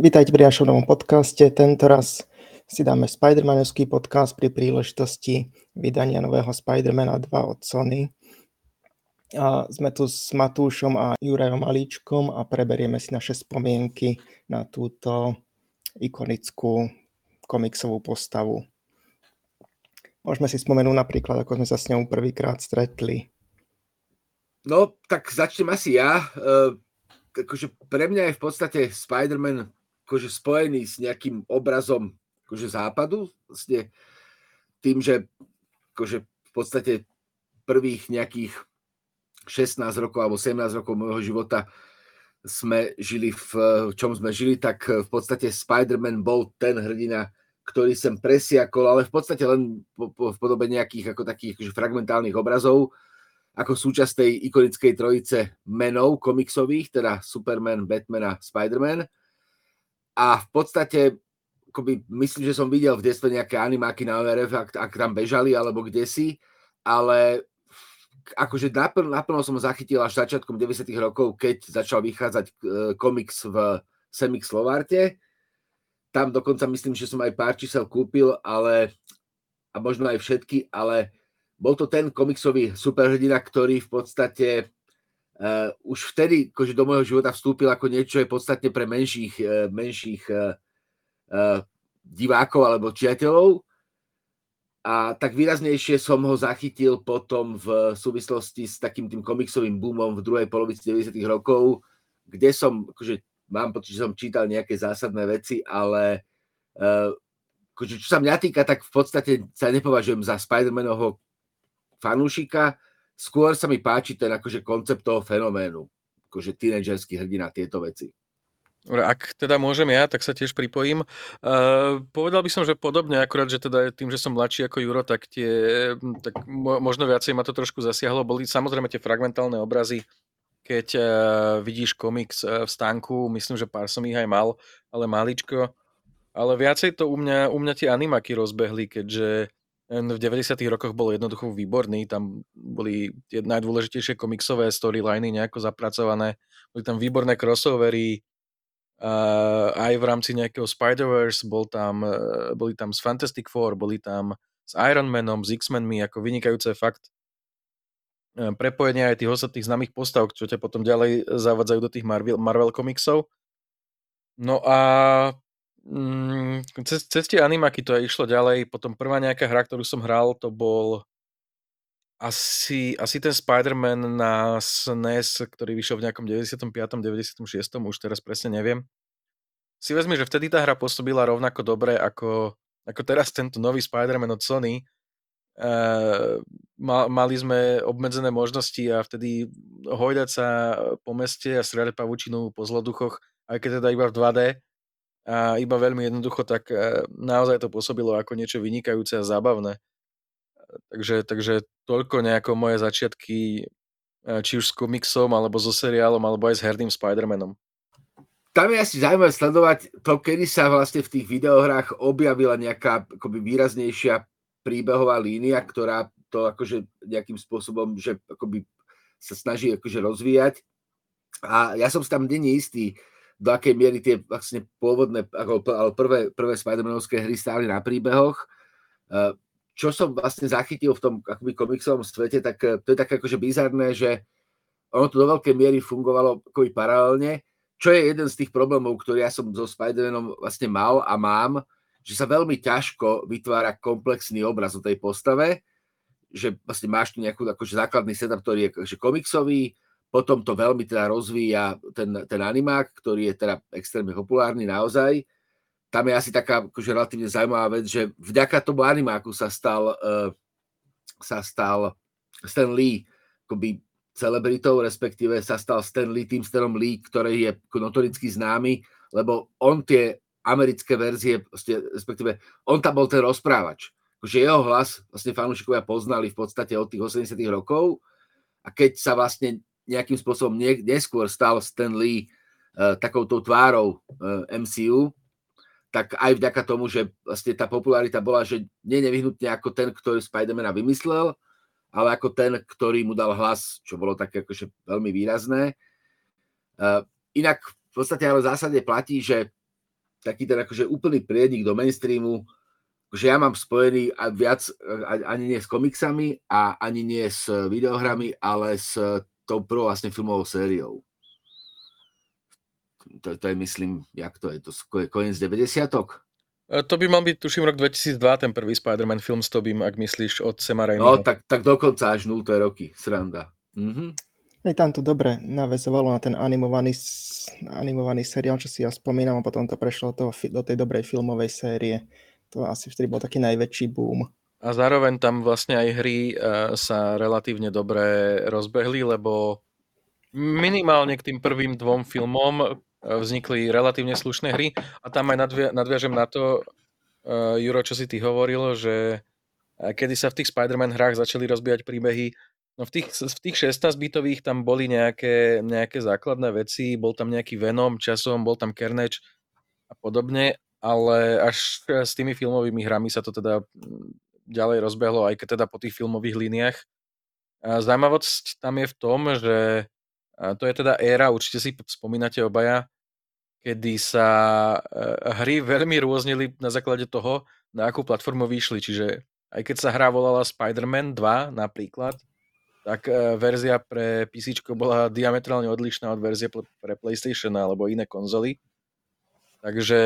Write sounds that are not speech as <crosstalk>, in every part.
Vítajte pri našom novom podcaste. Tento raz si dáme Spider-Manovský podcast pri príležitosti vydania nového Spider-Mana 2 od Sony. A sme tu s Matúšom a Jurajom Malíčkom a preberieme si naše spomienky na túto ikonickú komiksovú postavu. Môžeme si spomenúť napríklad, ako sme sa s ňou prvýkrát stretli. No, tak začnem asi ja. Uh, akože pre mňa je v podstate Spider-Man akože spojený s nejakým obrazom akože západu, vlastne tým, že akože v podstate prvých nejakých 16 rokov alebo 17 rokov môjho života sme žili v čom sme žili, tak v podstate Spider-Man bol ten hrdina, ktorý sem presiakol, ale v podstate len po, po, v podobe nejakých ako takých akože fragmentálnych obrazov, ako súčasť tej ikonickej trojice menov komiksových, teda Superman, Batman a Spider-Man. A v podstate akoby, myslím, že som videl v detstve nejaké animáky na ORF, ak, ak tam bežali, alebo kde si, ale akože naplno, naplno som zachytil až začiatkom 90 rokov, keď začal vychádzať e, komiks v Semix Slovarte. Tam dokonca myslím, že som aj pár čísel kúpil, ale a možno aj všetky, ale bol to ten komiksový superhrdina, ktorý v podstate uh, už vtedy akože do môjho života vstúpil ako niečo je podstatne pre menších, uh, menších uh, divákov alebo čiateľov. A tak výraznejšie som ho zachytil potom v súvislosti s takým tým komiksovým boomom v druhej polovici 90. rokov, kde som, akože mám pocit, že som čítal nejaké zásadné veci, ale uh, akože, čo sa mňa týka, tak v podstate sa nepovažujem za Spider-Manovho fanúšika, skôr sa mi páči ten akože koncept toho fenoménu, akože tínedžerský hrdina, tieto veci. Ak teda môžem ja, tak sa tiež pripojím. Uh, povedal by som, že podobne, akurát, že teda tým, že som mladší ako Juro, tak tie, tak možno viacej ma to trošku zasiahlo. Boli samozrejme tie fragmentálne obrazy, keď uh, vidíš komiks uh, v stánku, myslím, že pár som ich aj mal, ale maličko. Ale viacej to u mňa, u mňa tie animaky rozbehli, keďže v 90. rokoch bol jednoducho výborný, tam boli tie najdôležitejšie komiksové storyliny nejako zapracované, boli tam výborné crossovery, uh, aj v rámci nejakého Spider-Verse, bol tam, uh, boli tam z Fantastic Four, boli tam s Iron Manom, s X-Menmi, ako vynikajúce fakt uh, prepojenie aj tých ostatných známych postav, čo ťa potom ďalej zavadzajú do tých Marvel, Marvel komiksov. No a Mm, cez, cez tie animaky to aj išlo ďalej. Potom prvá nejaká hra, ktorú som hral, to bol asi, asi ten Spider-Man na SNES, ktorý vyšiel v nejakom 95. 96. už teraz presne neviem. Si vezmi, že vtedy tá hra pôsobila rovnako dobre ako, ako teraz tento nový Spider-Man od Sony. Uh, mali sme obmedzené možnosti a vtedy hojdať sa po meste a strieľať pavučinu po zloduchoch, aj keď teda iba v 2D, a iba veľmi jednoducho, tak e, naozaj to pôsobilo ako niečo vynikajúce a zábavné. Takže, takže toľko nejako moje začiatky, e, či už s komiksom, alebo so seriálom, alebo aj s herným Spider-Manom. Tam je asi zaujímavé sledovať to, kedy sa vlastne v tých videohrách objavila nejaká akoby výraznejšia príbehová línia, ktorá to akože nejakým spôsobom, že akoby sa snaží akože rozvíjať. A ja som si tam není istý, do akej miery tie vlastne pôvodné, ako, prvé, prvé Spider-Manovské hry stáli na príbehoch. Eh, čo som vlastne zachytil v tom akoby komiksovom svete, tak eh, to je také akože bizarné, že ono to do veľkej miery fungovalo akoby paralelne, čo je jeden z tých problémov, ktorý ja som so Spider-Manom vlastne mal a mám, že sa veľmi ťažko vytvára komplexný obraz o tej postave, že vlastne máš tu nejakú akože základný setup, ktorý je akože komiksový, potom to veľmi teda rozvíja ten, ten animák, ktorý je teda extrémne populárny naozaj. Tam je asi taká akože relatívne zaujímavá vec, že vďaka tomu animáku sa stal, uh, sa stal Stan Lee akoby celebritou, respektíve sa stal Stan Lee tým Stanom Lee, ktorý je notoricky známy, lebo on tie americké verzie, respektíve on tam bol ten rozprávač. Akože jeho hlas vlastne fanúšikovia poznali v podstate od tých 80 rokov a keď sa vlastne nejakým spôsobom neskôr stal Stan Lee uh, takouto tvárou uh, e, MCU, tak aj vďaka tomu, že vlastne tá popularita bola, že nie nevyhnutne ako ten, ktorý Spidermana vymyslel, ale ako ten, ktorý mu dal hlas, čo bolo také akože veľmi výrazné. Uh, inak v podstate ale v zásade platí, že taký ten akože úplný prienik do mainstreamu, že ja mám spojený viac ani nie s komiksami a ani nie s videohrami, ale s tou prvou vlastne filmovou sériou. To, to je, myslím, jak to je, to je koniec 90 e, To by mal byť, tuším, rok 2002, ten prvý Spider-Man film s Tobím, ak myslíš od Sema Raimiho. No, tak, tak dokonca až 0. roky, sranda. Mhm. Aj tam to dobre navezovalo na ten animovaný, animovaný seriál, čo si ja spomínam, a potom to prešlo do, do tej dobrej filmovej série. To asi vtedy bol taký najväčší boom. A zároveň tam vlastne aj hry uh, sa relatívne dobre rozbehli, lebo minimálne k tým prvým dvom filmom uh, vznikli relatívne slušné hry. A tam aj nadvia- nadviažem na to, uh, Juro, čo si ty hovoril, že kedy sa v tých Spider-Man hrách začali rozbíjať príbehy, No v tých, v tých 16-bitových tam boli nejaké, nejaké základné veci, bol tam nejaký Venom časom, bol tam Carnage a podobne, ale až s tými filmovými hrami sa to teda ďalej rozbehlo, aj keď teda po tých filmových líniách. A zaujímavosť tam je v tom, že to je teda éra, určite si spomínate obaja, kedy sa e, hry veľmi rôznili na základe toho, na akú platformu vyšli. Čiže aj keď sa hra volala Spider-Man 2 napríklad, tak e, verzia pre PC bola diametrálne odlišná od verzie pre PlayStation alebo iné konzoly. Takže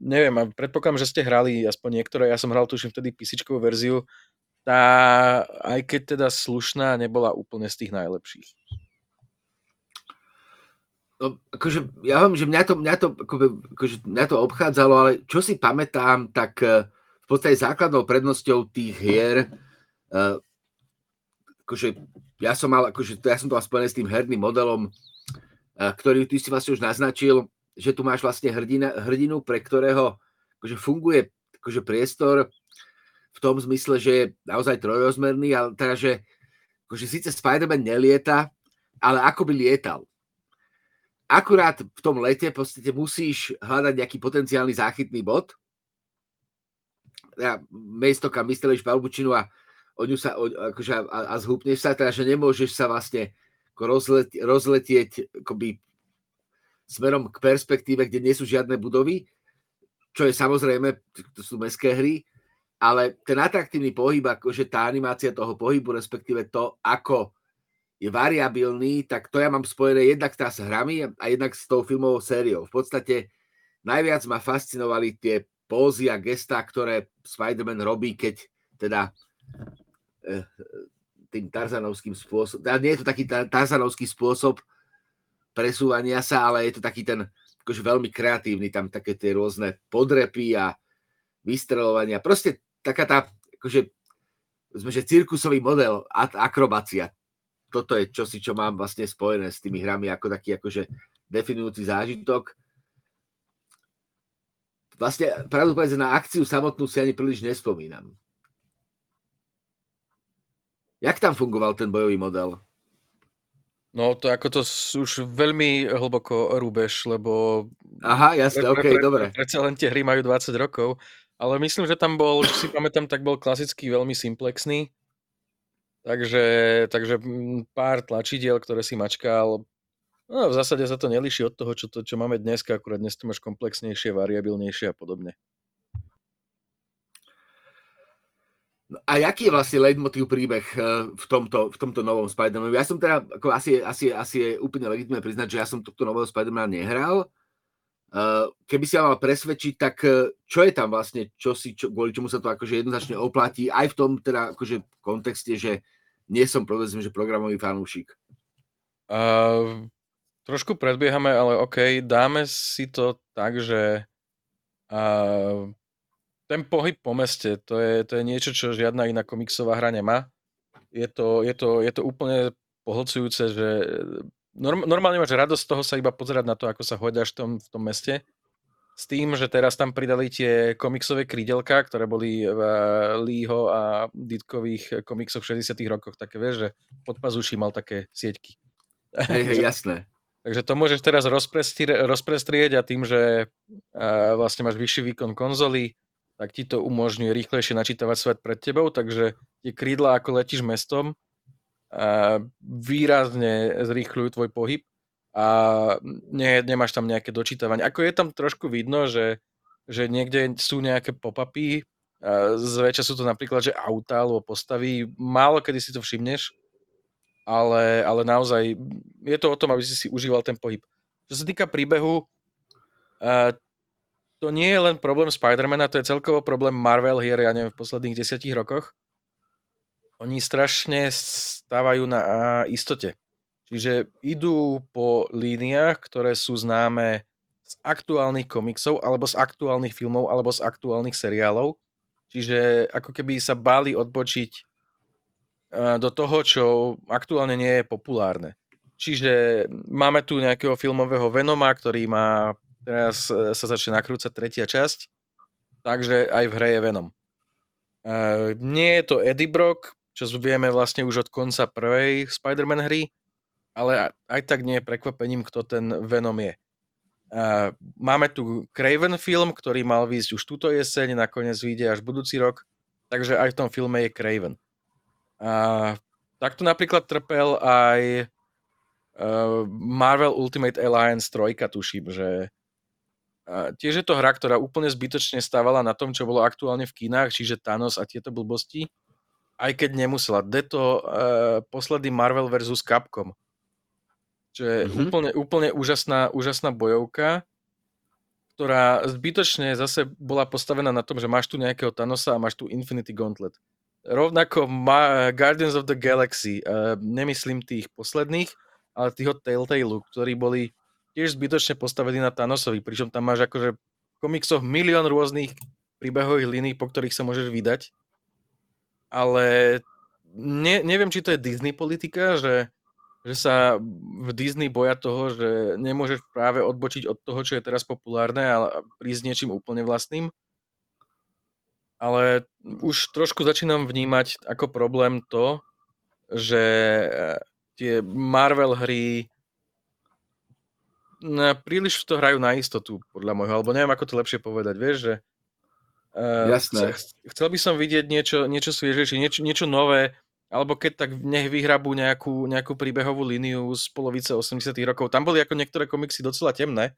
neviem, predpokladám, že ste hrali aspoň niektoré, ja som hral tuším vtedy PC verziu, tá, aj keď teda slušná, nebola úplne z tých najlepších. No, akože, ja vám, že mňa to, mňa, to, akože, mňa to obchádzalo, ale čo si pamätám, tak e, v podstate základnou prednosťou tých hier uh, akože ja som mal, akože ja som to spojené s tým herným modelom, ktorý ty si vlastne už naznačil, že tu máš vlastne hrdina, hrdinu, pre ktorého akože funguje akože priestor v tom zmysle, že je naozaj trojrozmerný, ale teda, že akože síce Spider-Man nelieta, ale ako by lietal. Akurát v tom lete v podstate musíš hľadať nejaký potenciálny záchytný bod. Ja, miesto, kam vystrelíš palbučinu a o ňu sa, o, akože, a, a zhúpneš sa, teda, že nemôžeš sa vlastne rozlet, rozletieť akoby smerom k perspektíve, kde nie sú žiadne budovy, čo je samozrejme, to sú mestské hry, ale ten atraktívny pohyb, akože tá animácia toho pohybu, respektíve to, ako je variabilný, tak to ja mám spojené jednak s hrami a jednak s tou filmovou sériou. V podstate najviac ma fascinovali tie pózy a gestá, ktoré Spider-Man robí, keď teda Eh, tým tarzanovským spôsobom, nie je to taký tarzanovský spôsob presúvania sa, ale je to taký ten akože veľmi kreatívny, tam také tie rôzne podrepy a vystrelovania. Proste taká tá, akože, sme, že cirkusový model, akrobácia. Toto je čosi, čo mám vlastne spojené s tými hrami ako taký akože definujúci zážitok. Vlastne, pravdu na akciu samotnú si ani príliš nespomínam. Jak tam fungoval ten bojový model? No to ako to už veľmi hlboko rúbeš, lebo... Aha, jasne, okej, okay, dobre. Predsa len tie hry majú 20 rokov, ale myslím, že tam bol, čo si pamätám, tak bol klasický veľmi simplexný. Takže, takže mm, pár tlačidiel, ktoré si mačkal. No, v zásade sa to nelíši od toho, čo, to, čo máme dneska, akurát dnes to máš komplexnejšie, variabilnejšie a podobne. No a jaký je vlastne leitmotiv príbeh eh, v tomto, v tomto novom Spider-Man? Ja som teda, ako asi, asi, asi je úplne legitimné priznať, že ja som tohto nového Spider-Man nehral. Eh, keby si ja mal presvedčiť, tak eh, čo je tam vlastne, čo si, čo, kvôli čomu sa to akože jednoznačne oplatí, aj v tom teda akože kontexte, že nie som povedzme, že programový fanúšik. Uh, trošku predbiehame, ale OK, dáme si to tak, že uh, ten pohyb po meste, to je, to je niečo, čo žiadna iná komiksová hra nemá. Je to, je to, je to úplne pohlcujúce, že norm, normálne máš radosť z toho sa iba pozerať na to, ako sa hoďaš v tom, v tom meste. S tým, že teraz tam pridali tie komiksové krídelka, ktoré boli v Leeho a Ditkových komiksoch v 60 rokoch. Také vieš, že pod pazuší mal také sieťky. Hej, hej, <laughs> jasné. Takže to môžeš teraz rozprestrieť a tým, že vlastne máš vyšší výkon konzoly, tak ti to umožňuje rýchlejšie načítavať svet pred tebou, takže tie krídla, ako letíš mestom, výrazne zrýchľujú tvoj pohyb a nie, nemáš tam nejaké dočítavanie. Ako je tam trošku vidno, že, že niekde sú nejaké pop-upy, zväčša sú to napríklad, že auta alebo postavy, málo kedy si to všimneš, ale, ale naozaj je to o tom, aby si si užíval ten pohyb. Čo sa týka príbehu, to nie je len problém Spidermana, to je celkovo problém Marvel hier, ja neviem, v posledných desiatich rokoch. Oni strašne stávajú na istote. Čiže idú po líniách, ktoré sú známe z aktuálnych komiksov, alebo z aktuálnych filmov, alebo z aktuálnych seriálov. Čiže ako keby sa báli odbočiť do toho, čo aktuálne nie je populárne. Čiže máme tu nejakého filmového Venoma, ktorý má Teraz e, sa začne nakrúcať tretia časť, takže aj v hre je Venom. Uh, nie je to Eddie Brock, čo vieme vlastne už od konca prvej Spider-Man hry, ale aj tak nie je prekvapením, kto ten Venom je. Uh, máme tu Craven film, ktorý mal výjsť už túto jeseň, nakoniec vyjde až budúci rok, takže aj v tom filme je Craven. Uh, takto napríklad trpel aj uh, Marvel Ultimate Alliance 3, tuším, že a tiež je to hra, ktorá úplne zbytočne stávala na tom, čo bolo aktuálne v kinách, čiže Thanos a tieto blbosti. Aj keď nemusela. De to uh, posledný Marvel versus Capcom. Čo je mm-hmm. úplne, úplne úžasná, úžasná bojovka, ktorá zbytočne zase bola postavená na tom, že máš tu nejakého Thanosa a máš tu Infinity Gauntlet. Rovnako Ma- Guardians of the Galaxy, uh, nemyslím tých posledných, ale tých od Telltale, ktorí boli tiež zbytočne postavený na Thanosovi, pričom tam máš akože v komiksoch milión rôznych príbehových línií, po ktorých sa môžeš vydať. Ale ne, neviem, či to je Disney politika, že, že sa v Disney boja toho, že nemôžeš práve odbočiť od toho, čo je teraz populárne a prísť niečím úplne vlastným. Ale už trošku začínam vnímať ako problém to, že tie Marvel hry príliš to hrajú na istotu, podľa môjho, alebo neviem, ako to lepšie povedať, vieš, že uh, Jasné. Chcel, chcel by som vidieť niečo, niečo sviežejšie, niečo, niečo nové, alebo keď tak nech vyhrabú nejakú, nejakú príbehovú líniu z polovice 80 rokov. Tam boli ako niektoré komiksy docela temné,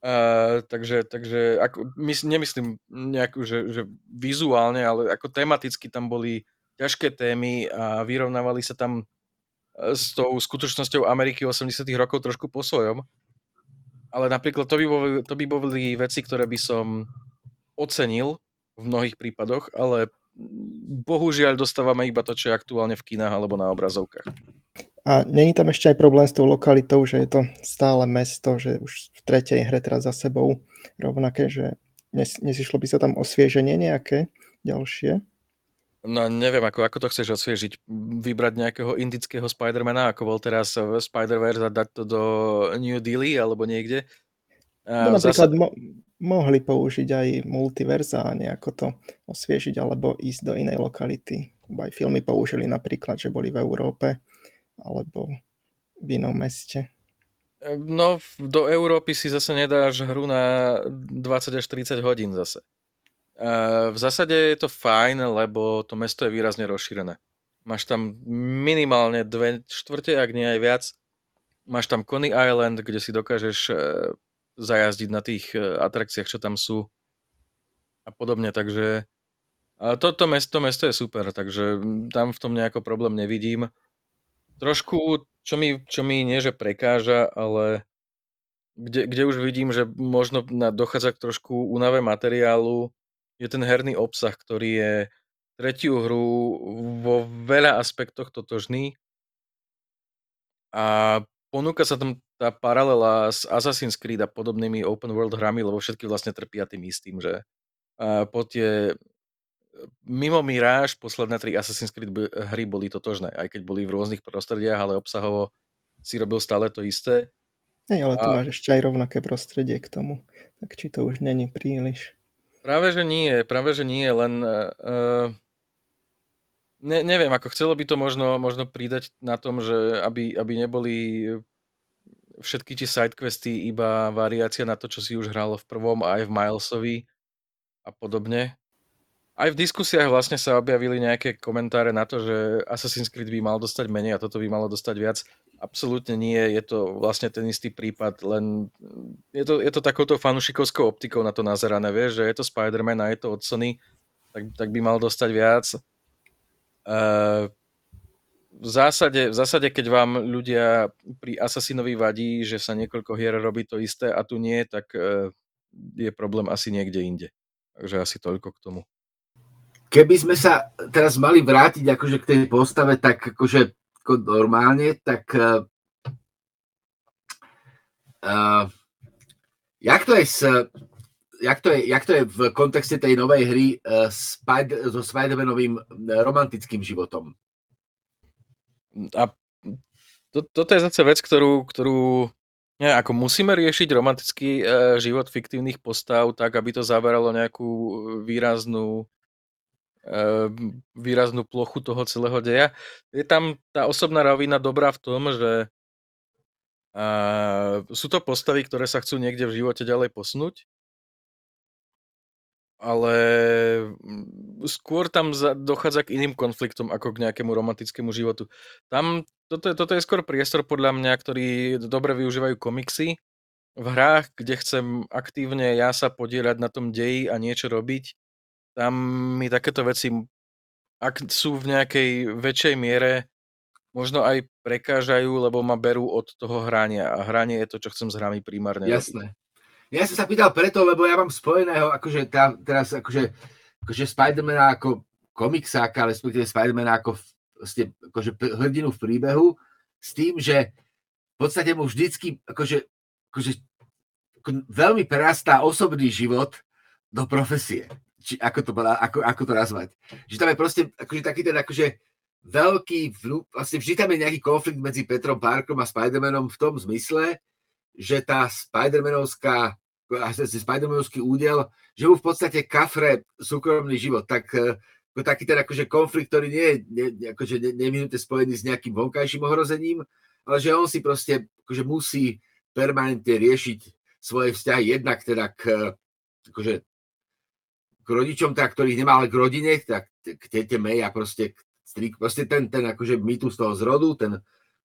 Uh, takže, takže ako, mys, nemyslím nejakú, že, že vizuálne, ale ako tematicky tam boli ťažké témy a vyrovnávali sa tam s tou skutočnosťou Ameriky 80 rokov trošku po svojom. Ale napríklad to by, boli, to by boli veci, ktoré by som ocenil v mnohých prípadoch, ale bohužiaľ dostávame iba to, čo je aktuálne v kinách alebo na obrazovkách. A není tam ešte aj problém s tou lokalitou, že je to stále mesto, že už v tretej hre teraz za sebou rovnaké, že nes, nesišlo by sa tam osvieženie nejaké ďalšie? No neviem, ako, ako to chceš osviežiť. Vybrať nejakého indického Spidermana, ako bol teraz v Spider-Verse a dať to do New Delhi alebo niekde. No, napríklad zase... mo- mohli použiť aj multiverza a nejako to osviežiť alebo ísť do inej lokality. Aj filmy použili napríklad, že boli v Európe alebo v inom meste. No, do Európy si zase nedáš hru na 20 až 30 hodín zase. V zásade je to fajn, lebo to mesto je výrazne rozšírené. Máš tam minimálne dve štvrte, ak nie aj viac. Máš tam Coney Island, kde si dokážeš e, zajazdiť na tých e, atrakciách, čo tam sú a podobne, takže toto mesto, mesto je super, takže tam v tom nejako problém nevidím. Trošku, čo mi, čo mi nie, že prekáža, ale kde, kde už vidím, že možno dochádza k trošku únave materiálu, je ten herný obsah, ktorý je tretiu hru vo veľa aspektoch totožný a ponúka sa tam tá paralela s Assassin's Creed a podobnými open world hrami, lebo všetky vlastne trpia tým istým, že po tie mimo Mirage posledné tri Assassin's Creed hry boli totožné, aj keď boli v rôznych prostrediach, ale obsahovo si robil stále to isté. Nie, ale tu a... máš ešte aj rovnaké prostredie k tomu, tak či to už není príliš. Práve, že nie, práve, že nie, len uh, ne, neviem, ako chcelo by to možno, možno pridať na tom, že aby, aby neboli všetky tie sidequesty iba variácia na to, čo si už hral v prvom aj v Milesovi a podobne. Aj v diskusiách vlastne sa objavili nejaké komentáre na to, že Assassin's Creed by mal dostať menej a toto by malo dostať viac. Absolútne nie, je to vlastne ten istý prípad, len je to, je to takouto fanušikovskou optikou na to nazerané, vieš, že je to Spider-Man a je to od Sony, tak, tak by mal dostať viac. Uh, v zásade, v zásade, keď vám ľudia pri Assassinovi vadí, že sa niekoľko hier robí to isté a tu nie, tak je problém asi niekde inde. Takže asi toľko k tomu. Keby sme sa teraz mali vrátiť akože k tej postave, tak akože ako normálne, tak uh, jak to je s jak to je, jak to je v kontexte tej novej hry uh, Spider, so Spider-Manovým romantickým životom? A to, toto je zase vec, ktorú, ktorú nie, ako musíme riešiť romantický uh, život fiktívnych postav tak, aby to zaberalo nejakú výraznú výraznú plochu toho celého deja. Je tam tá osobná rovina dobrá v tom, že uh, sú to postavy, ktoré sa chcú niekde v živote ďalej posnúť, ale mm, skôr tam dochádza k iným konfliktom ako k nejakému romantickému životu. Tam, toto, je, toto je skôr priestor podľa mňa, ktorý dobre využívajú komiksy. V hrách, kde chcem aktívne ja sa podielať na tom deji a niečo robiť, tam mi takéto veci, ak sú v nejakej väčšej miere, možno aj prekážajú, lebo ma berú od toho hrania. A hranie je to, čo chcem s hrami primárne. Jasné. Ja som sa pýtal preto, lebo ja mám spojeného, akože tá, teraz akože, akože Spidermana ako komiksáka, respektíve Spidermana ako vlastne, akože hrdinu v príbehu, s tým, že v podstate mu vždycky akože, akože ako veľmi prerastá osobný život do profesie či ako to, ako, ako to nazvať. Že tam je proste akože taký ten akože veľký, vlastne vždy tam je nejaký konflikt medzi Petrom Parkom a Spider-Manom v tom zmysle, že tá Spider-Manovská Spider-Manovský údel, že mu v podstate kafre súkromný život, tak e, taký ten akože konflikt, ktorý nie je ne, akože ne, spojený s nejakým vonkajším ohrozením, ale že on si proste akože musí permanentne riešiť svoje vzťahy jednak teda k, akože rodičom, tak, ktorých nemá, ale k rodine, tak k tete May a proste, strik, proste ten, ten akože mýtus toho zrodu, ten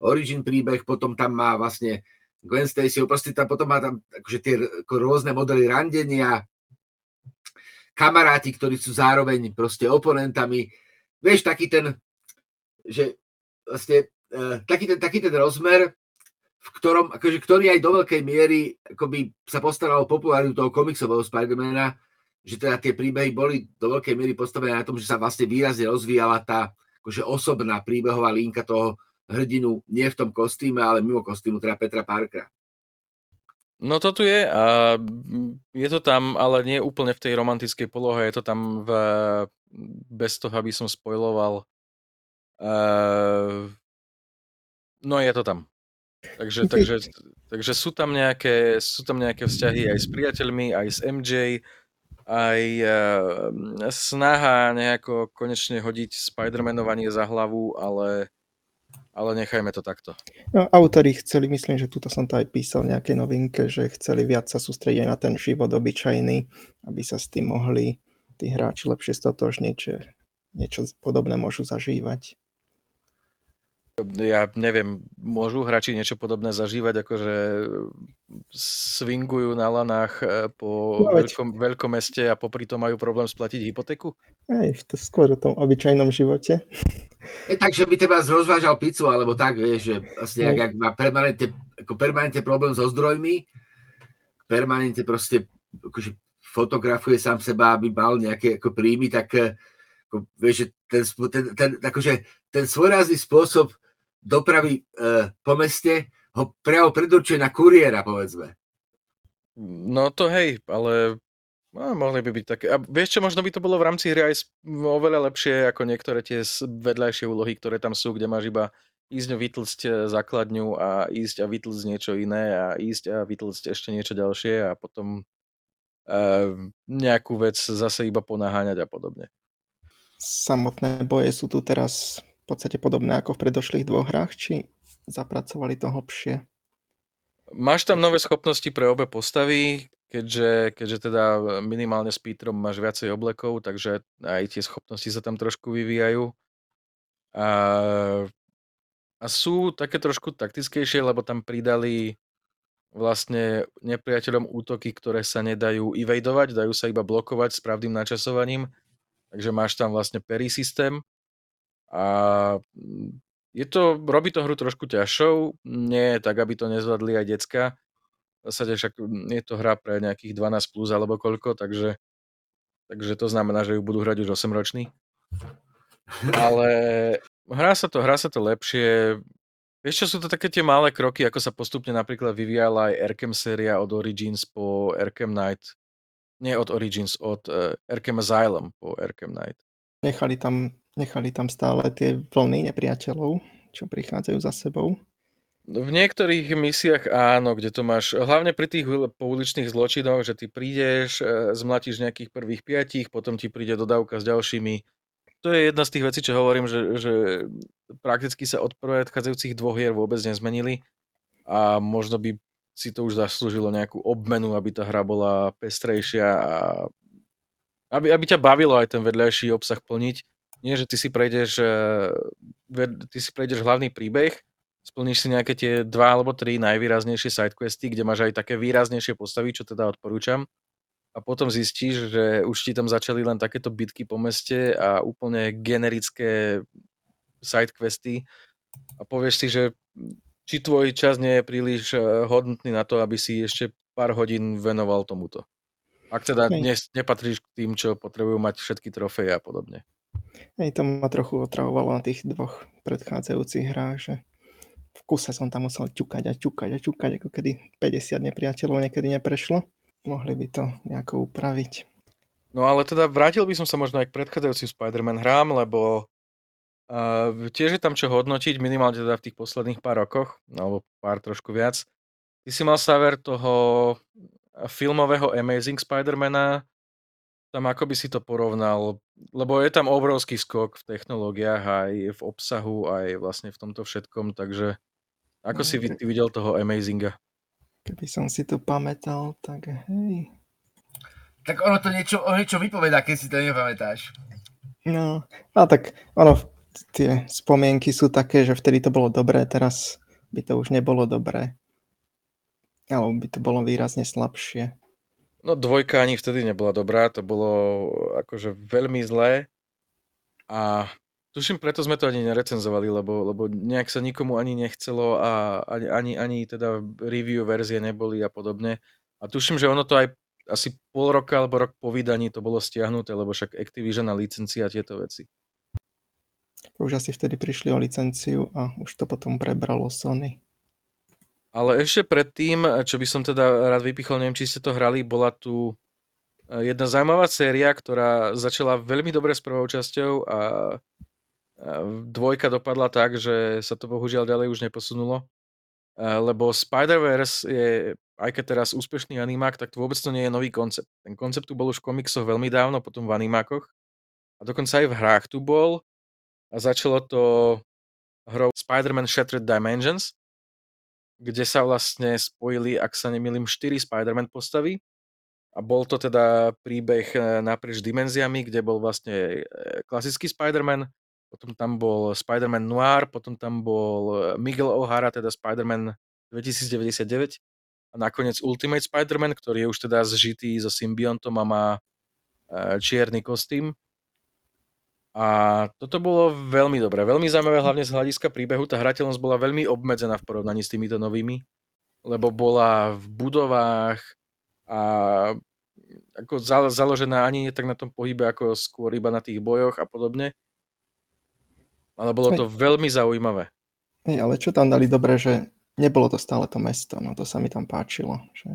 origin príbeh, potom tam má vlastne Gwen Stacy, proste tam potom má tam akože tie rôzne modely randenia, kamaráti, ktorí sú zároveň proste oponentami. Vieš, taký ten, že vlastne, uh, taký, ten, taký ten rozmer, v ktorom, akože, ktorý aj do veľkej miery akoby sa postaral o popularitu toho komiksového Spidermana, že teda tie príbehy boli do veľkej miery postavené na tom, že sa vlastne výrazne rozvíjala tá akože osobná príbehová linka toho hrdinu nie v tom kostýme, ale mimo kostýmu, teda Petra Parkera. No to tu je a je to tam, ale nie úplne v tej romantickej polohe, je to tam v, bez toho, aby som spojloval. Uh, no je to tam. Takže, takže, <laughs> takže sú, tam nejaké, sú tam nejaké vzťahy aj s priateľmi, aj s MJ, aj uh, snaha nejako konečne hodiť Spider-Manovanie za hlavu, ale, ale nechajme to takto. No, autori chceli, myslím, že tuto som to aj písal nejaké novinke, že chceli viac sa sústrediť na ten život obyčajný, aby sa s tým mohli tí hráči lepšie stotožniť, že niečo podobné môžu zažívať ja neviem, môžu hráči niečo podobné zažívať, akože swingujú na lanách e, po no, veľkom, veľkom meste a popri tom majú problém splatiť hypotéku? Hej, to skôr o tom obyčajnom živote. Je tak, že by teba rozvážal pizzu, alebo tak, vieš, že vlastne, ak, ak má permanentne, ako permanentne problém so zdrojmi, permanentne proste akože fotografuje sám seba, aby mal nejaké ako príjmy, tak e, ako, vieš, že ten, ten, ten, akože, ten svojrázny spôsob dopravy e, po meste ho priamo predurčuje na kuriéra, povedzme. No to hej, ale no, mohli by byť také. A vieš čo, možno by to bolo v rámci hry aj oveľa lepšie ako niektoré tie vedľajšie úlohy, ktoré tam sú, kde máš iba ísť a vytlcť e, základňu a ísť a vytlcť niečo iné a ísť a vytlcť ešte niečo ďalšie a potom uh, nejakú vec zase iba ponaháňať a podobne. Samotné boje sú tu teraz v podstate podobné ako v predošlých dvoch hrách, či zapracovali to hlbšie? Máš tam nové schopnosti pre obe postavy, keďže, keďže teda minimálne s Petrom máš viacej oblekov, takže aj tie schopnosti sa tam trošku vyvíjajú. A, a sú také trošku taktickejšie, lebo tam pridali vlastne nepriateľom útoky, ktoré sa nedajú evadovať, dajú sa iba blokovať s pravdým načasovaním. Takže máš tam vlastne pery systém a je to, robí to hru trošku ťažšou, nie tak, aby to nezvládli aj decka. V zásade však je to hra pre nejakých 12 plus alebo koľko, takže, takže to znamená, že ju budú hrať už 8 roční. Ale hrá sa to, hrá sa to lepšie, Vieš čo, sú to také tie malé kroky, ako sa postupne napríklad vyvíjala aj Arkham séria od Origins po Arkham Knight. Nie od Origins, od uh, Arkham Asylum po Arkham Knight. Nechali tam, nechali tam stále tie vlny nepriateľov, čo prichádzajú za sebou. V niektorých misiách áno, kde to máš, hlavne pri tých pouličných zločinoch, že ty prídeš, e, zmlatíš nejakých prvých piatich, potom ti príde dodávka s ďalšími to je jedna z tých vecí, čo hovorím, že, že prakticky sa od predchádzajúcich dvoch hier vôbec nezmenili a možno by si to už zaslúžilo nejakú obmenu, aby tá hra bola pestrejšia a aby, aby ťa bavilo aj ten vedľajší obsah plniť. Nie, že ty si prejdeš, eh, ty si prejdeš hlavný príbeh, splníš si nejaké tie dva alebo tri najvýraznejšie sidequesty, kde máš aj také výraznejšie postavy, čo teda odporúčam a potom zistíš, že už ti tam začali len takéto bitky po meste a úplne generické sidequesty a povieš si, že či tvoj čas nie je príliš eh, hodnotný na to, aby si ešte pár hodín venoval tomuto. Ak teda ne, nepatríš k tým, čo potrebujú mať všetky trofeje a podobne. Hej, to ma trochu otravovalo na tých dvoch predchádzajúcich hrách, že v kuse som tam musel ťukať a ťukať a ťukať, ako kedy 50 nepriateľov niekedy neprešlo. Mohli by to nejako upraviť. No ale teda vrátil by som sa možno aj k predchádzajúcim Spider-Man hrám, lebo uh, tiež je tam čo hodnotiť, minimálne teda v tých posledných pár rokoch, alebo pár trošku viac. Ty si mal sáver toho filmového Amazing Spider-Mana, tam ako by si to porovnal, lebo je tam obrovský skok v technológiách, aj v obsahu, aj vlastne v tomto všetkom, takže ako si ty videl toho Amazinga? Keby som si to pamätal, tak hej. Tak ono to niečo, o niečo vypovedá, keď si to nepamätáš. No, a tak ono, tie spomienky sú také, že vtedy to bolo dobré, teraz by to už nebolo dobré. Alebo by to bolo výrazne slabšie. No dvojka ani vtedy nebola dobrá, to bolo akože veľmi zlé. A Tuším, preto sme to ani nerecenzovali, lebo, lebo nejak sa nikomu ani nechcelo a ani, ani, ani teda review verzie neboli a podobne. A tuším, že ono to aj asi pol roka alebo rok po vydaní to bolo stiahnuté, lebo však Activision a licencia tieto veci. Už asi vtedy prišli o licenciu a už to potom prebralo Sony. Ale ešte predtým, čo by som teda rád vypichol, neviem, či ste to hrali, bola tu eh, jedna zaujímavá séria, ktorá začala veľmi dobre s prvou časťou a Dvojka dopadla tak, že sa to bohužiaľ ďalej už neposunulo, lebo Spider-Verse je, aj keď teraz úspešný animák, tak to vôbec to nie je nový koncept. Ten koncept tu bol už v komiksoch veľmi dávno, potom v animákoch. A dokonca aj v hrách tu bol. A začalo to hrou Spider-Man Shattered Dimensions, kde sa vlastne spojili, ak sa nemýlim, 4 Spider-Man postavy a bol to teda príbeh e, naprieč dimenziami, kde bol vlastne e, klasický Spider-Man, potom tam bol Spider-Man Noir, potom tam bol eh, Miguel O'Hara, teda Spider-Man 2099 a nakoniec Ultimate Spider-Man, ktorý je už teda zžitý so symbiontom a má čierny kostým. A toto bolo veľmi dobré, veľmi zaujímavé, hlavne z hľadiska príbehu. Tá hrateľnosť bola veľmi obmedzená v porovnaní s týmito novými, lebo bola v budovách a ako založená ani nie tak na tom pohybe, ako skôr iba na tých bojoch a podobne. Ale bolo to veľmi zaujímavé. Hej, ale čo tam dali dobre, že nebolo to stále to mesto, no to sa mi tam páčilo, že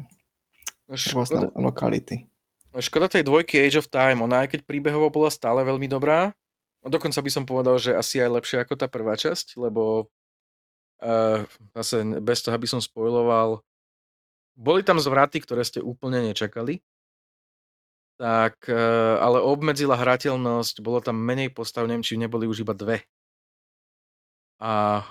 no, rôzne lokality. No, škoda tej dvojky Age of Time, ona aj keď príbehovo bola stále veľmi dobrá, dokonca by som povedal, že asi aj lepšia ako tá prvá časť, lebo uh, zase bez toho, aby som spoiloval, boli tam zvraty, ktoré ste úplne nečakali, tak, uh, ale obmedzila hrateľnosť, bolo tam menej postav, neviem, či neboli už iba dve a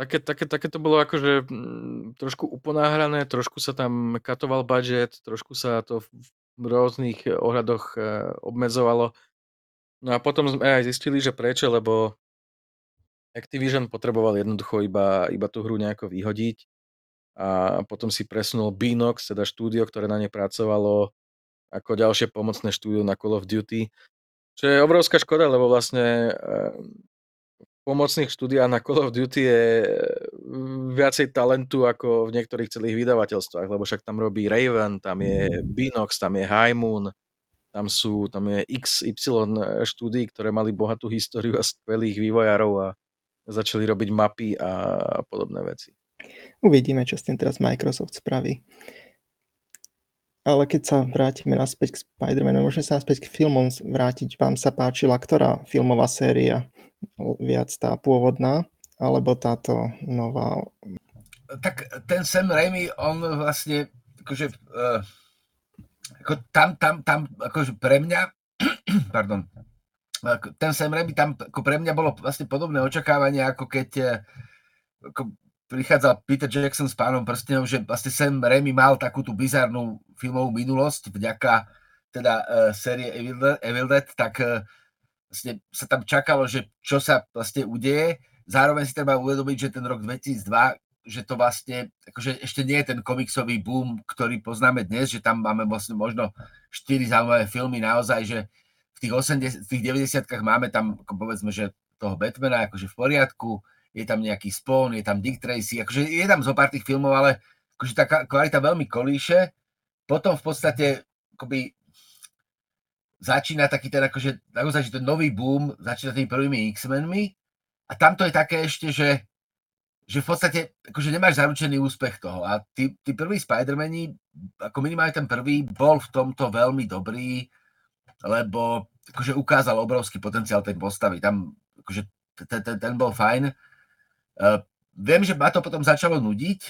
také, také, také to bolo akože mm, trošku uponáhrané, trošku sa tam katoval budget, trošku sa to v rôznych ohľadoch e, obmedzovalo. No a potom sme aj zistili, že prečo, lebo Activision potreboval jednoducho iba, iba tú hru nejako vyhodiť a potom si presunul Binox, teda štúdio, ktoré na ne pracovalo ako ďalšie pomocné štúdio na Call of Duty, čo je obrovská škoda, lebo vlastne pomocných štúdiách na Call of Duty je mm, viacej talentu ako v niektorých celých vydavateľstvách, lebo však tam robí Raven, tam je Binox, tam je High Moon, tam sú, tam je XY štúdií, ktoré mali bohatú históriu a skvelých vývojárov a začali robiť mapy a podobné veci. Uvidíme, čo s tým teraz Microsoft spraví. Ale keď sa vrátime naspäť k Spider-Manu, môžeme sa naspäť k filmom vrátiť. Vám sa páčila ktorá filmová séria? viac tá pôvodná, alebo táto nová? Tak ten Sam Raimi, on vlastne akože, uh, ako tam, tam, tam, akože pre mňa, <clears throat> pardon, ten Sam Raimi tam ako pre mňa bolo vlastne podobné očakávanie, ako keď eh, ako prichádzal Peter Jackson s pánom prstenov, že vlastne Sam Raimi mal takú tú bizarnú filmovú minulosť vďaka teda uh, série Evil Dead, Evil Dead tak uh, vlastne sa tam čakalo, že čo sa vlastne udeje. Zároveň si treba uvedomiť, že ten rok 2002, že to vlastne, akože ešte nie je ten komiksový boom, ktorý poznáme dnes, že tam máme vlastne možno 4 zaujímavé filmy naozaj, že v tých 80 v tých 90 máme tam, ako povedzme, že toho Batmana akože v poriadku, je tam nejaký Spawn, je tam Dick Tracy, akože je tam zo pár tých filmov, ale akože tá kvalita veľmi kolíše. Potom v podstate akoby začína taký ten akože, naozaj, že ten nový boom začína tými prvými X-menmi a tamto je také ešte, že, že v podstate akože nemáš zaručený úspech toho a tí, tí prví Spider-Mani, ako minimálne ten prvý, bol v tomto veľmi dobrý, lebo akože ukázal obrovský potenciál tej postavy. Tam akože ten, ten, ten bol fajn. Uh, viem, že ma to potom začalo nudiť,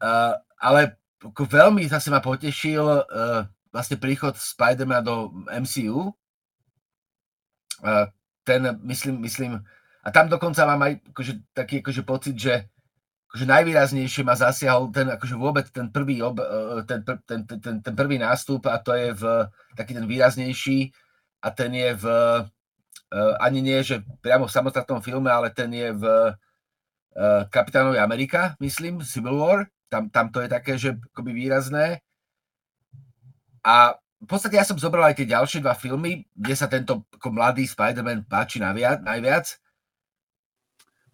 uh, ale ako veľmi zase ma potešil uh, vlastne príchod Spider-Man do MCU. Ten, myslím, myslím, a tam dokonca mám aj akože, taký akože pocit, že akože najvýraznejšie ma zasiahol ten, akože vôbec ten prvý, ob, e, ten, ten, ten, ten, ten prvý nástup a to je v taký ten výraznejší a ten je v e, ani nie, že priamo v samostatnom filme, ale ten je v e, Kapitánovi Amerika, myslím, Civil War. Tam, tam to je také, že akoby výrazné. A v podstate ja som zobral aj tie ďalšie dva filmy, kde sa tento ako mladý Spider-Man páči najviac. najviac.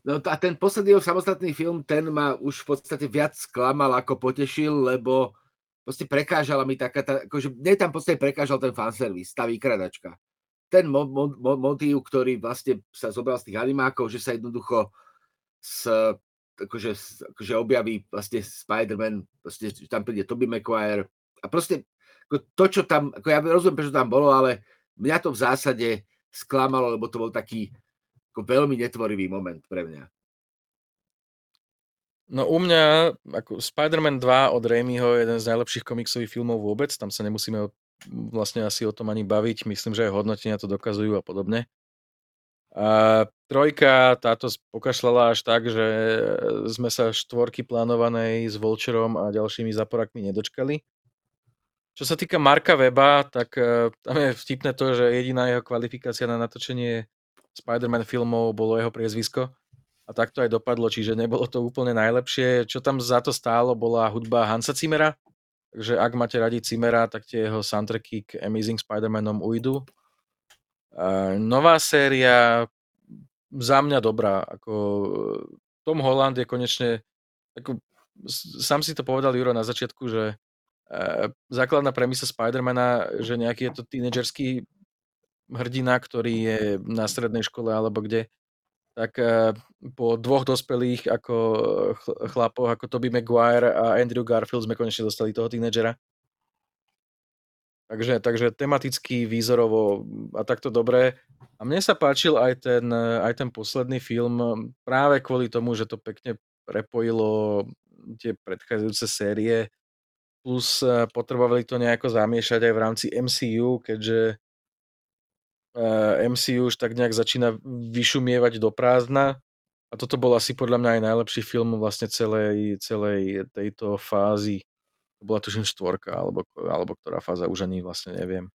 No a ten posledný samostatný film, ten ma už v podstate viac sklamal ako potešil, lebo proste prekážala mi taká, tá, akože mne tam podstate prekážal ten fanservice, tá výkradačka. Ten mo, mo, mo, motív, ktorý vlastne sa zobral z tých animákov, že sa jednoducho s, akože, akože objaví vlastne Spider-Man, proste, tam príde Tobey Maguire a proste to, čo tam, ako ja rozumiem, prečo tam bolo, ale mňa to v zásade sklamalo, lebo to bol taký ako veľmi netvorivý moment pre mňa. No u mňa, ako Spider-Man 2 od Raimiho je jeden z najlepších komiksových filmov vôbec, tam sa nemusíme vlastne asi o tom ani baviť, myslím, že aj hodnotenia to dokazujú a podobne. A trojka táto pokašľala až tak, že sme sa štvorky plánovanej s Vulturom a ďalšími zaporakmi nedočkali. Čo sa týka Marka Weba, tak uh, tam je vtipné to, že jediná jeho kvalifikácia na natočenie Spider-Man filmov bolo jeho priezvisko. A tak to aj dopadlo, čiže nebolo to úplne najlepšie. Čo tam za to stálo, bola hudba Hansa Cimera. Takže ak máte radi Cimera, tak tie jeho soundtracky k Amazing Spider-Manom ujdu. Uh, nová séria za mňa dobrá. Ako Tom Holland je konečne ako, sám si to povedal Juro na začiatku, že Eh, základná premisa Spidermana, že nejaký je to tínedžerský hrdina, ktorý je na strednej škole alebo kde, tak eh, po dvoch dospelých ako chlapoch, ako Toby Maguire a Andrew Garfield sme konečne dostali toho tínedžera. Takže, takže tematicky, výzorovo a takto dobré. A mne sa páčil aj ten, aj ten posledný film práve kvôli tomu, že to pekne prepojilo tie predchádzajúce série plus eh, potrebovali to nejako zamiešať aj v rámci MCU, keďže eh, MCU už tak nejak začína vyšumievať do prázdna A toto bol asi podľa mňa aj najlepší film vlastne celej, celej tejto fázy. To bola tuším štvorka, alebo, alebo ktorá fáza, už ani vlastne neviem.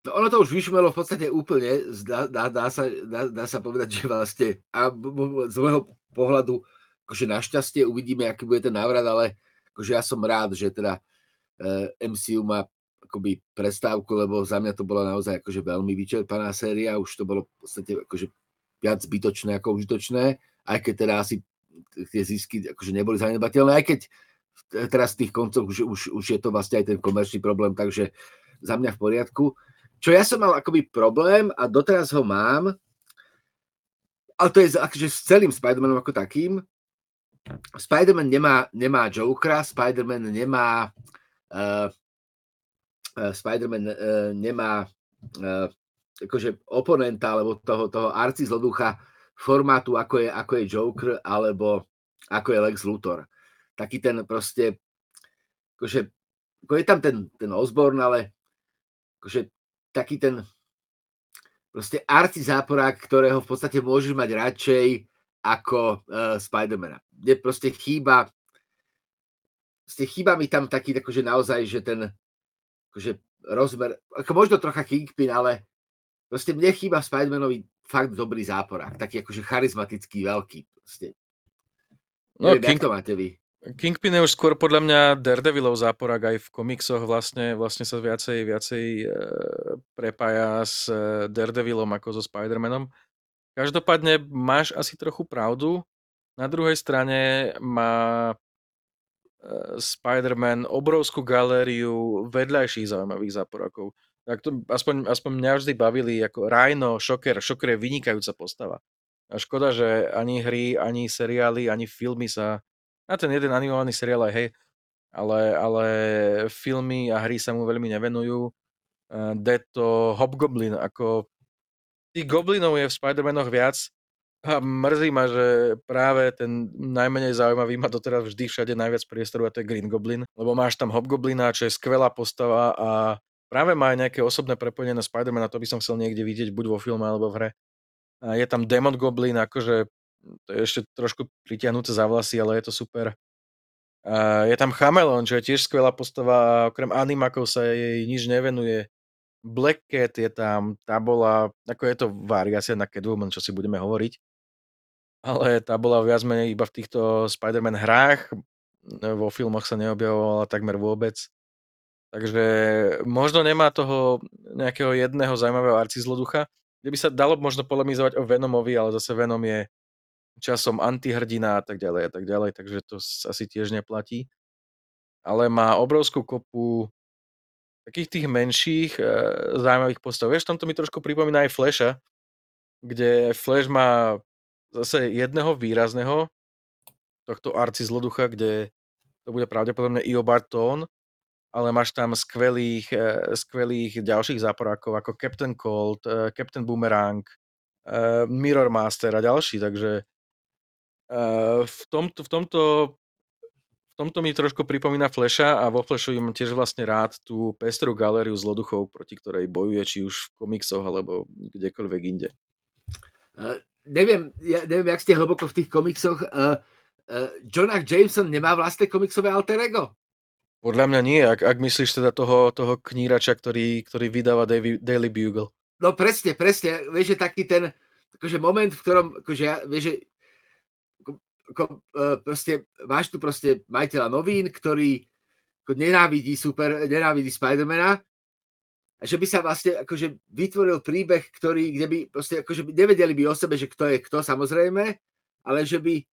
No ono to už vyšumelo v podstate úplne, dá, dá, dá, sa, dá, dá sa povedať, že vlastne, a z môjho pohľadu, akože našťastie uvidíme, aký bude ten návrat, ale akože ja som rád, že teda eh, MCU má akoby prestávku, lebo za mňa to bola naozaj akože veľmi vyčerpaná séria, už to bolo v podstate akože viac zbytočné ako užitočné, aj keď teda asi tie zisky akože neboli zanedbateľné, aj keď teraz v tých koncoch už, už, už je to vlastne aj ten komerčný problém, takže za mňa v poriadku. Čo ja som mal akoby problém a doteraz ho mám, ale to je akože s celým Spider-Manom ako takým. Spider-Man nemá, nemá Jokera, Spider-Man nemá uh, Spider-Man uh, nemá uh, akože oponenta alebo toho, toho arci zloducha formátu, ako je, ako je Joker alebo ako je Lex Luthor. Taký ten proste, akože, ako je tam ten, ten Osborn, ale akože taký ten proste arci záporák, ktorého v podstate môžeš mať radšej ako uh, Spidermana. Kde proste chýba proste chýba mi tam taký akože naozaj, že ten akože rozmer, ako možno trocha Kingpin, ale proste mne chýba Spidermanovi fakt dobrý záporák, taký akože charizmatický, veľký. Proste. No, Neviem, King... to máte vy? Kingpin je už skôr podľa mňa Daredevilov záporák aj v komiksoch vlastne, vlastne sa viacej, viacej e, prepája s e, Daredevilom ako so Spider-Manom. Každopádne máš asi trochu pravdu. Na druhej strane má e, Spider-Man obrovskú galériu vedľajších zaujímavých záporákov. Tak to aspoň, aspoň mňa vždy bavili ako Rhino, Shocker. Shocker je vynikajúca postava. A škoda, že ani hry, ani seriály, ani filmy sa na ten jeden animovaný seriál aj hej, ale, ale filmy a hry sa mu veľmi nevenujú. Uh, to Hobgoblin, ako tých goblinov je v Spider-Manoch viac a mrzí ma, že práve ten najmenej zaujímavý má doteraz vždy všade najviac priestoru a to je Green Goblin, lebo máš tam Hobgoblina, čo je skvelá postava a práve má aj nejaké osobné prepojenie na Spider-Mana, to by som chcel niekde vidieť, buď vo filme alebo v hre. A je tam Demon Goblin, akože to je ešte trošku pritiahnuté za vlasy, ale je to super. A je tam Chamelon, čo je tiež skvelá postava a okrem animakov sa jej nič nevenuje. Black Cat je tam, tá bola, ako je to variácia na Catwoman, čo si budeme hovoriť. Ale tá bola viac menej iba v týchto Spider-Man hrách, vo filmoch sa neobjavovala takmer vôbec. Takže možno nemá toho nejakého jedného zaujímavého arcizloducha, kde by sa dalo možno polemizovať o Venomovi, ale zase Venom je časom antihrdina a tak ďalej a tak ďalej, takže to asi tiež neplatí. Ale má obrovskú kopu takých tých menších e, zaujímavých postav. Vieš, tomto mi trošku pripomína aj Flasha, kde Flash má zase jedného výrazného tohto arci zloducha, kde to bude pravdepodobne Io Bartón, ale máš tam skvelých, e, skvelých ďalších záporákov ako Captain Cold, e, Captain Boomerang, e, Mirror Master a ďalší, takže v, tomto, v, tomto, tomto mi trošku pripomína Flasha a vo Flashu im tiež vlastne rád tú pestrú galériu zloduchov, proti ktorej bojuje, či už v komiksoch alebo kdekoľvek inde. Neviem, ja neviem, jak ste hlboko v tých komiksoch. Uh, uh, Jonah Jameson nemá vlastné komiksové alter ego? Podľa mňa nie, ak, ak myslíš teda toho, toho knírača, ktorý, ktorý vydáva Daily Bugle. No presne, presne. Vieš, že taký ten akože moment, v ktorom, akože ja, vieš, že ako, e, proste, máš tu proste majiteľa novín, ktorý ako nenávidí super, nenávidí Spidermana že by sa vlastne akože vytvoril príbeh, ktorý, kde by proste akože nevedeli by o sebe, že kto je kto samozrejme, ale že by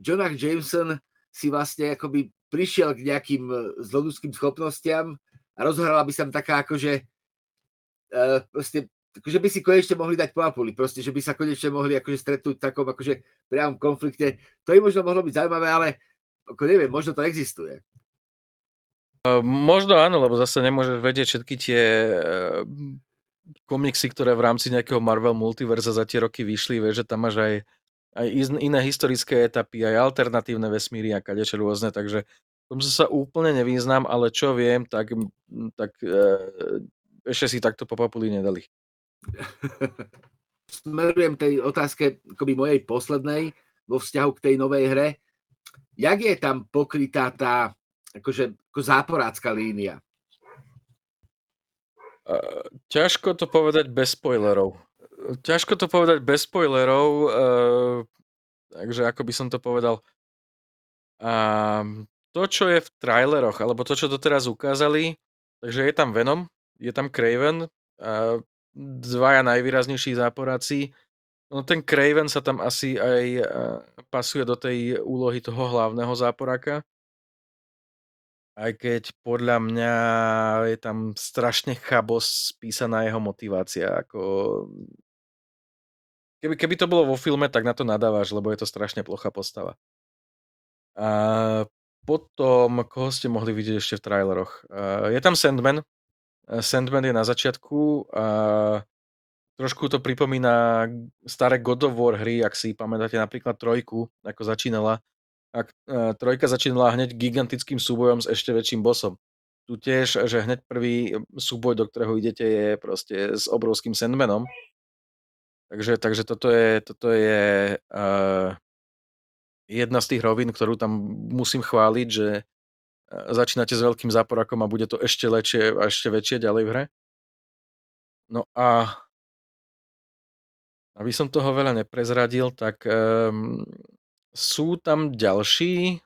Jonah Jameson si vlastne akoby prišiel k nejakým e, zlodudským schopnostiam a rozhrala by sa taká akože uh, proste že by si konečne mohli dať po apuli, proste, že by sa konečne mohli akože stretnúť v takom akože priamom konflikte. To im možno mohlo byť zaujímavé, ale ako neviem, možno to existuje. Možno áno, lebo zase nemôžeš vedieť všetky tie komiksy, ktoré v rámci nejakého Marvel multiverza za tie roky vyšli, vieš, že tam máš aj, aj iné historické etapy, aj alternatívne vesmíry a kadečo rôzne, takže tom sa úplne nevýznam, ale čo viem, tak, tak e, ešte si takto po papuli nedali. <laughs> Smerujem tej otázke akoby mojej poslednej. vo vzťahu k tej novej hre. Jak je tam pokrytá tá akože, ako záporácká línia? Ťažko to povedať bez spoilerov. Ťažko to povedať bez spoilerov, uh, takže ako by som to povedal. Uh, to, čo je v traileroch, alebo to, čo doteraz ukázali, takže je tam Venom, je tam Craven, uh, dvaja najvýraznejší záporáci. No ten Craven sa tam asi aj uh, pasuje do tej úlohy toho hlavného záporáka. Aj keď podľa mňa je tam strašne chabos spísaná jeho motivácia. Ako... Keby, keby to bolo vo filme, tak na to nadávaš, lebo je to strašne plochá postava. A potom, koho ste mohli vidieť ešte v traileroch? je tam Sandman. Sandman je na začiatku. A trošku to pripomína staré God of War hry, ak si pamätáte napríklad trojku, ako začínala a trojka začínala hneď gigantickým súbojom s ešte väčším bosom. Tu tiež, že hneď prvý súboj, do ktorého idete, je proste s obrovským Sandmanom. Takže, takže toto je, toto je uh, jedna z tých rovín, ktorú tam musím chváliť, že začínate s veľkým záporakom a bude to ešte lepšie a ešte väčšie ďalej v hre. No a aby som toho veľa neprezradil, tak um, sú tam ďalší,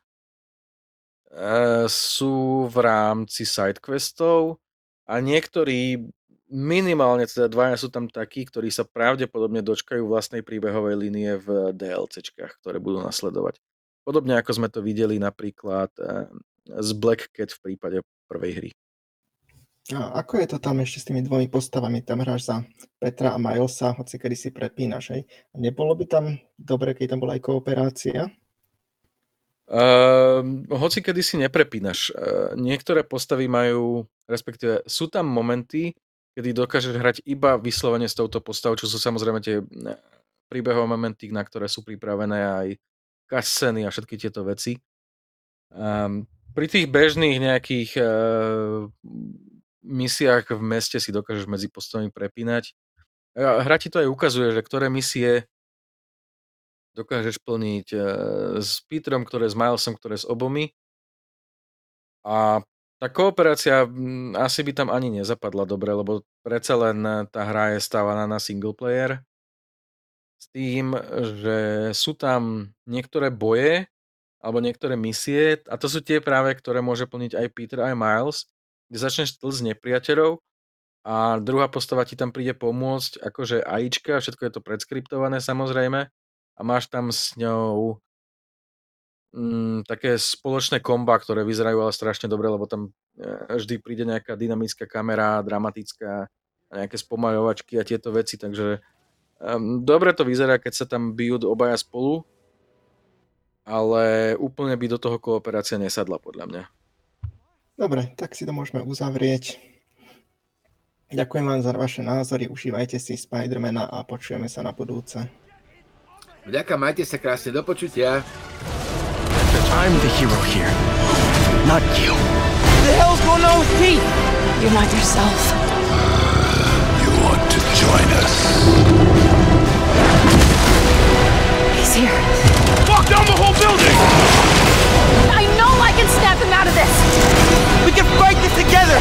uh, sú v rámci sidequestov a niektorí, minimálne teda dvaja sú tam takí, ktorí sa pravdepodobne dočkajú vlastnej príbehovej línie v DLCčkách, ktoré budú nasledovať. Podobne ako sme to videli napríklad uh, z Black Cat v prípade prvej hry. A ako je to tam ešte s tými dvomi postavami? Tam hráš za Petra a Milesa, hoci kedy si prepínaš, hej? Nebolo by tam dobre, keď tam bola aj kooperácia? Uh, hoci kedy si neprepínaš. Uh, niektoré postavy majú, respektíve sú tam momenty, kedy dokážeš hrať iba vyslovene s touto postavou, čo sú samozrejme tie príbehové momenty, na ktoré sú pripravené aj cutscény a všetky tieto veci. Um, pri tých bežných nejakých uh, misiách v meste si dokážeš medzi postavami prepínať. Hra ti to aj ukazuje, že ktoré misie dokážeš plniť e, s Peterom, ktoré s Milesom, ktoré s obomi. A tá kooperácia asi by tam ani nezapadla dobre, lebo predsa len tá hra je stávaná na single player. S tým, že sú tam niektoré boje, alebo niektoré misie, a to sú tie práve, ktoré môže plniť aj Peter, aj Miles, kde začneš tlz nepriateľov a druhá postava ti tam príde pomôcť, akože AIčka, všetko je to predskriptované samozrejme a máš tam s ňou mm, také spoločné komba, ktoré vyzerajú ale strašne dobre, lebo tam e, vždy príde nejaká dynamická kamera, dramatická, nejaké spomaľovačky a tieto veci, takže um, dobre to vyzerá, keď sa tam bijú obaja spolu, ale úplne by do toho kooperácia nesadla podľa mňa. Dobre, tak si to môžeme uzavrieť. Ďakujem vám za vaše názory, užívajte si Spidermana a počujeme sa na budúce. Vďaka, majte sa krásne, do počutia. I'm the hero here, not you. What the hell's going on with Pete? You're not yourself. You want to join us? He's here. Fuck down the whole building! I I can snap him out of this! We can fight this together!